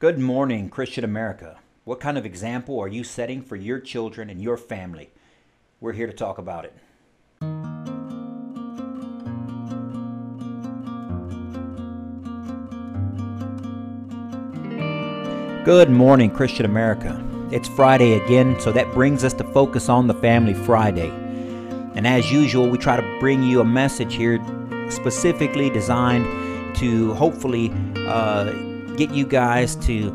Good morning, Christian America. What kind of example are you setting for your children and your family? We're here to talk about it. Good morning, Christian America. It's Friday again, so that brings us to focus on the Family Friday. And as usual, we try to bring you a message here specifically designed to hopefully uh, get you guys to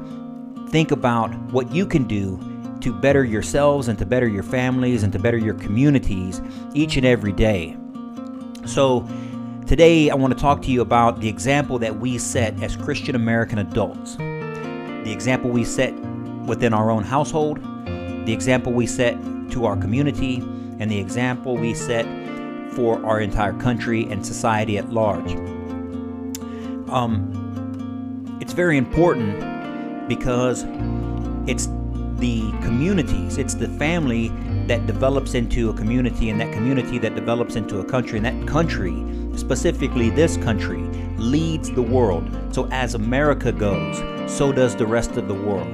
think about what you can do to better yourselves and to better your families and to better your communities each and every day. So, today I want to talk to you about the example that we set as Christian American adults, the example we set within our own household, the example we set to our community, and the example we set for our entire country and society at large. Um, it's very important because it's the communities, it's the family that develops into a community, and that community that develops into a country, and that country, specifically this country, leads the world. So as America goes, so does the rest of the world.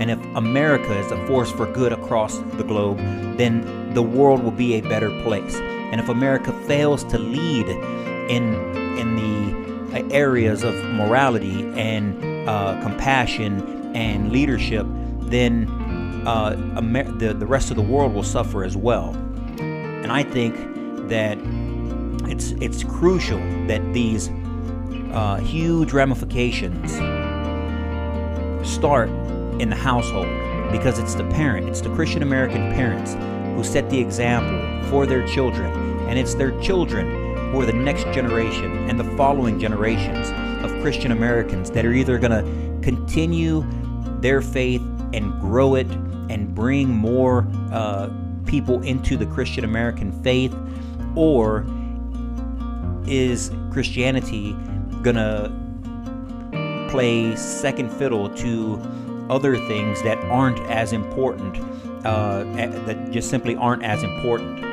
And if America is a force for good across the globe, then the world will be a better place. And if America fails to lead in in the areas of morality and uh, compassion and leadership, then uh, Amer- the the rest of the world will suffer as well. And I think that it's it's crucial that these uh, huge ramifications start in the household because it's the parent, it's the Christian American parents who set the example for their children, and it's their children who are the next generation and the following generations of Christian Americans that are either going to continue their faith and grow it and bring more uh, people into the Christian American faith, or is Christianity going to play second fiddle to other things that aren't as important, uh, that just simply aren't as important.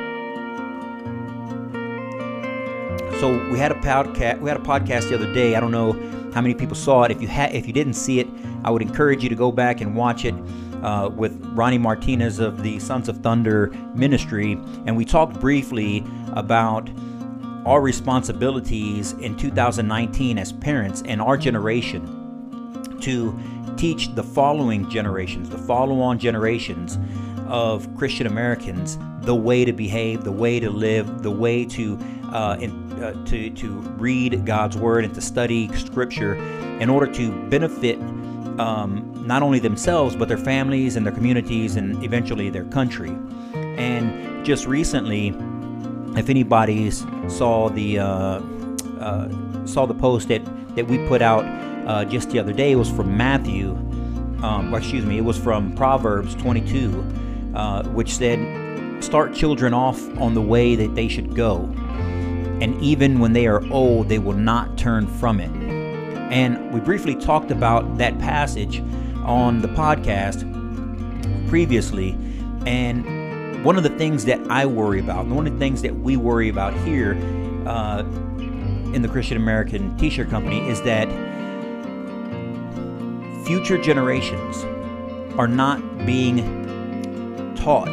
So we had a podcast. We had a podcast the other day. I don't know how many people saw it. If you had, if you didn't see it, I would encourage you to go back and watch it uh, with Ronnie Martinez of the Sons of Thunder Ministry, and we talked briefly about our responsibilities in 2019 as parents and our generation to teach the following generations, the follow on generations of Christian Americans, the way to behave, the way to live, the way to, uh, uh, to, to read God's Word and to study Scripture in order to benefit um, not only themselves, but their families and their communities and eventually their country. And just recently, if anybody saw the uh, uh, saw the post that, that we put out uh, just the other day. It was from Matthew, um, or excuse me, it was from Proverbs 22, uh, which said, Start children off on the way that they should go, and even when they are old, they will not turn from it. And we briefly talked about that passage on the podcast previously, and one of the things that I worry about, one of the things that we worry about here uh, in the Christian American T shirt company, is that future generations are not being taught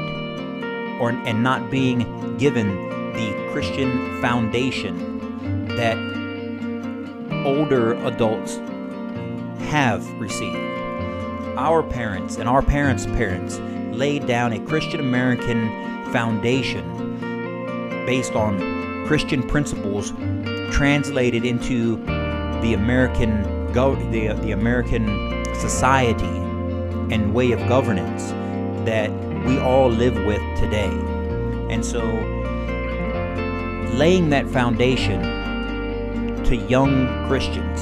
or and not being given the Christian foundation that older adults have received. Our parents and our parents' parents laid down a Christian American foundation based on Christian principles translated into the American the, the American society and way of governance that we all live with today. And so, laying that foundation to young Christians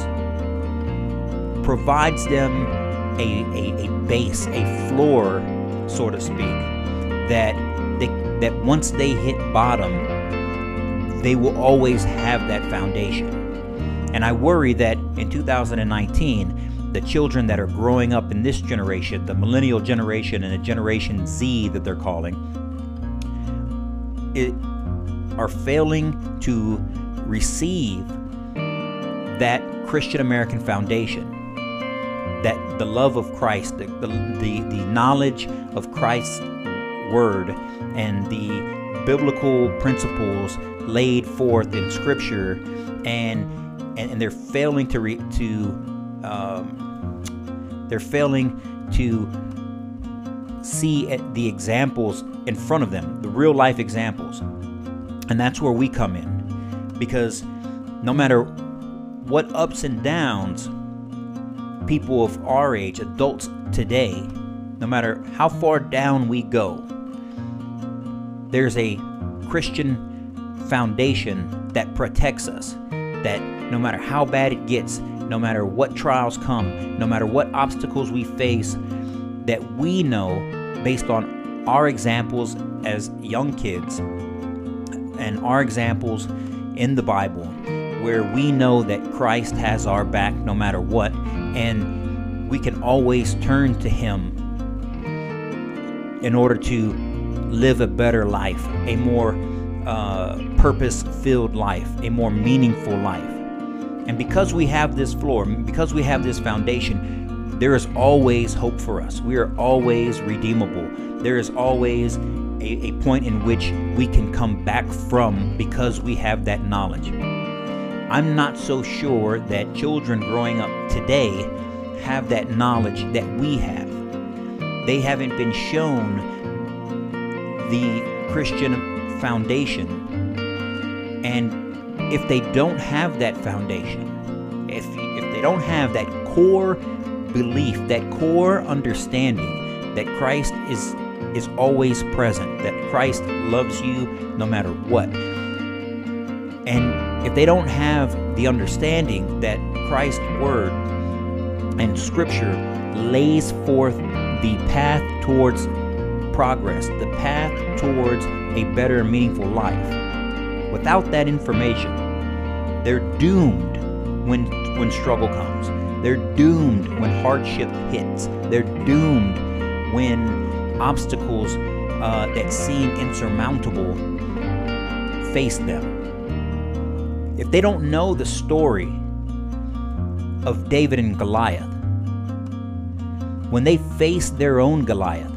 provides them a, a, a base, a floor, so to speak, that they, that once they hit bottom, they will always have that foundation. And I worry that in 2019, the children that are growing up in this generation, the millennial generation and the Generation Z that they're calling, it, are failing to receive that Christian American foundation. that the love of Christ, the, the, the, the knowledge of Christ's word, and the biblical principles laid forth in Scripture, and and, and they're failing to re, to um, they're failing to see the examples in front of them, the real life examples, and that's where we come in, because no matter what ups and downs people of our age, adults today, no matter how far down we go, there's a Christian foundation that protects us. That no matter how bad it gets, no matter what trials come, no matter what obstacles we face, that we know based on our examples as young kids and our examples in the Bible where we know that Christ has our back no matter what, and we can always turn to Him in order to live a better life, a more uh, purpose filled life, a more meaningful life. And because we have this floor, because we have this foundation, there is always hope for us. We are always redeemable. There is always a, a point in which we can come back from because we have that knowledge. I'm not so sure that children growing up today have that knowledge that we have. They haven't been shown the Christian foundation. And if they don't have that foundation, if, if they don't have that core belief, that core understanding that Christ is is always present, that Christ loves you no matter what. And if they don't have the understanding that Christ's word and scripture lays forth the path towards progress, the path towards a better, meaningful life, without that information, they're doomed when when struggle comes. They're doomed when hardship hits. They're doomed when obstacles uh, that seem insurmountable face them if they don't know the story of David and Goliath, when they face their own Goliath,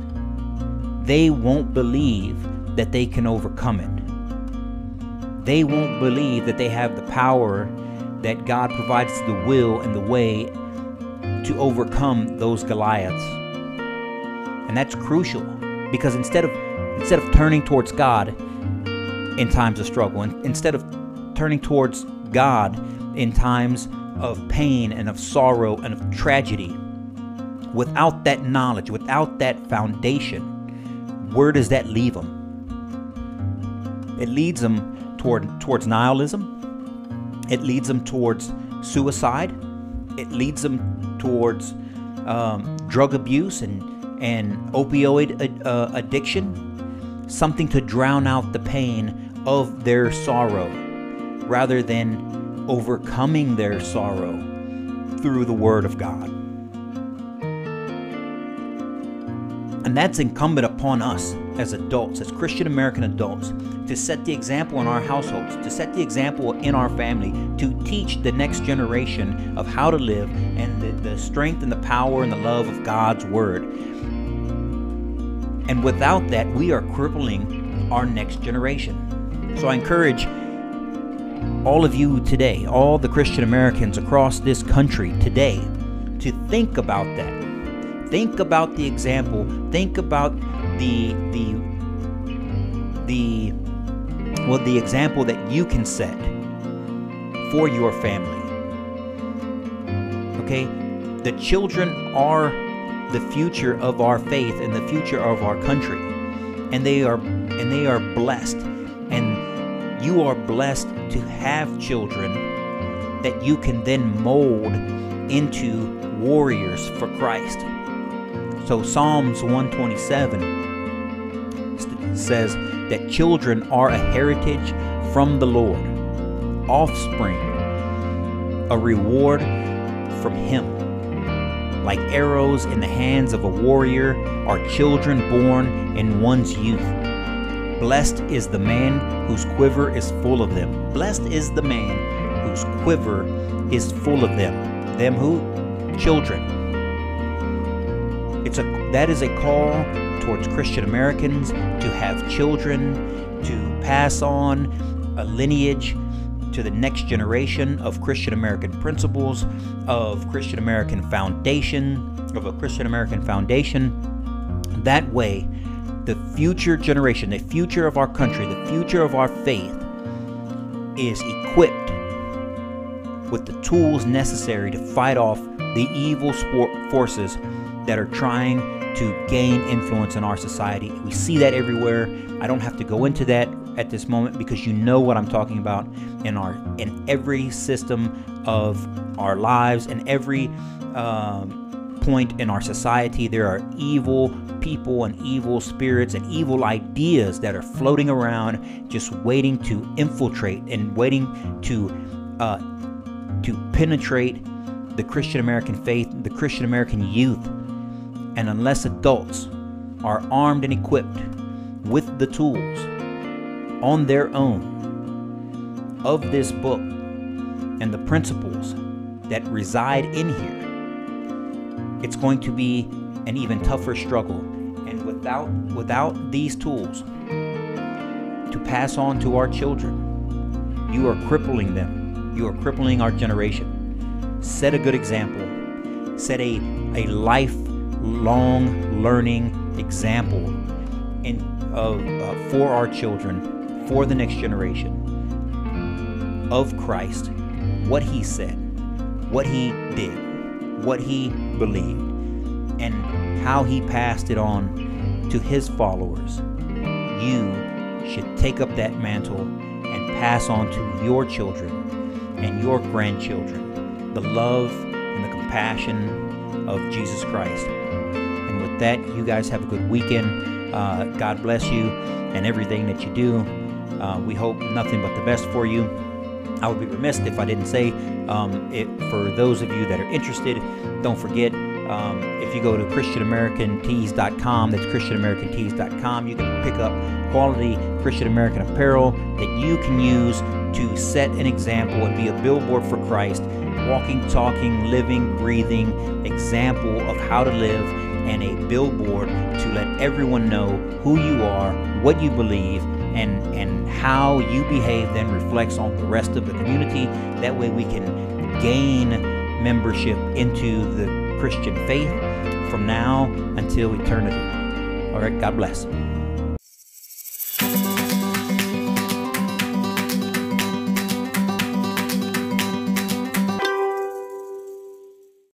they won't believe that they can overcome it. They won't believe that they have the power that God provides the will and the way to overcome those Goliaths. And that's crucial because instead of instead of turning towards God in times of struggle, and instead of turning towards God in times of pain and of sorrow and of tragedy. Without that knowledge, without that foundation, where does that leave them? It leads them toward towards nihilism. It leads them towards suicide. It leads them towards um, drug abuse and and opioid uh, addiction, something to drown out the pain of their sorrow rather than overcoming their sorrow through the Word of God. And that's incumbent upon us as adults, as Christian American adults, to set the example in our households, to set the example in our family, to teach the next generation of how to live and the, the strength and the power and the love of God's Word. And without that, we are crippling our next generation. So I encourage all of you today, all the Christian Americans across this country today, to think about that. Think about the example. Think about the the the well the example that you can set for your family. Okay? The children are the future of our faith and the future of our country. And they are and they are blessed and you are blessed to have children that you can then mold into warriors for Christ. So Psalms 127 says that children are a heritage from the Lord, offspring, a reward from Him. Like arrows in the hands of a warrior are children born in one's youth. Blessed is the man whose quiver is full of them. Blessed is the man whose quiver is full of them. Them who? Children. It's a that is a call towards Christian Americans to have children, to pass on a lineage to the next generation of Christian American principles, of Christian American foundation, of a Christian American foundation. That way, the future generation, the future of our country, the future of our faith is equipped with the tools necessary to fight off the evil forces that are trying to gain influence in our society. We see that everywhere. I don't have to go into that at this moment because you know what I'm talking about in our in every system of our lives and every um, point in our society. There are evil people and evil spirits and evil ideas that are floating around, just waiting to infiltrate and waiting to uh, to penetrate the Christian American faith, the Christian American youth. And unless adults are armed and equipped with the tools on their own of this book and the principles that reside in here, it's going to be an even tougher struggle. And without without these tools to pass on to our children, you are crippling them. You are crippling our generation. Set a good example. Set a, a lifelong learning example in, of, uh, for our children for the next generation of Christ, what he said, what he did, what he believed, and how he passed it on to his followers. You should take up that mantle and pass on to your children and your grandchildren the love and the compassion of Jesus Christ. And with that, you guys have a good weekend. Uh, God bless you and everything that you do. Uh, we hope nothing but the best for you. I would be remiss if I didn't say um, it, for those of you that are interested, don't forget um, if you go to ChristianAmericanTees.com, that's ChristianAmericanTees.com, you can pick up quality Christian American apparel that you can use to set an example and be a billboard for Christ, walking, talking, living, breathing example of how to live, and a billboard to let everyone know who you are, what you believe, and and how you behave then reflects on the rest of the community. That way we can gain membership into the christian faith from now until eternity. All right god bless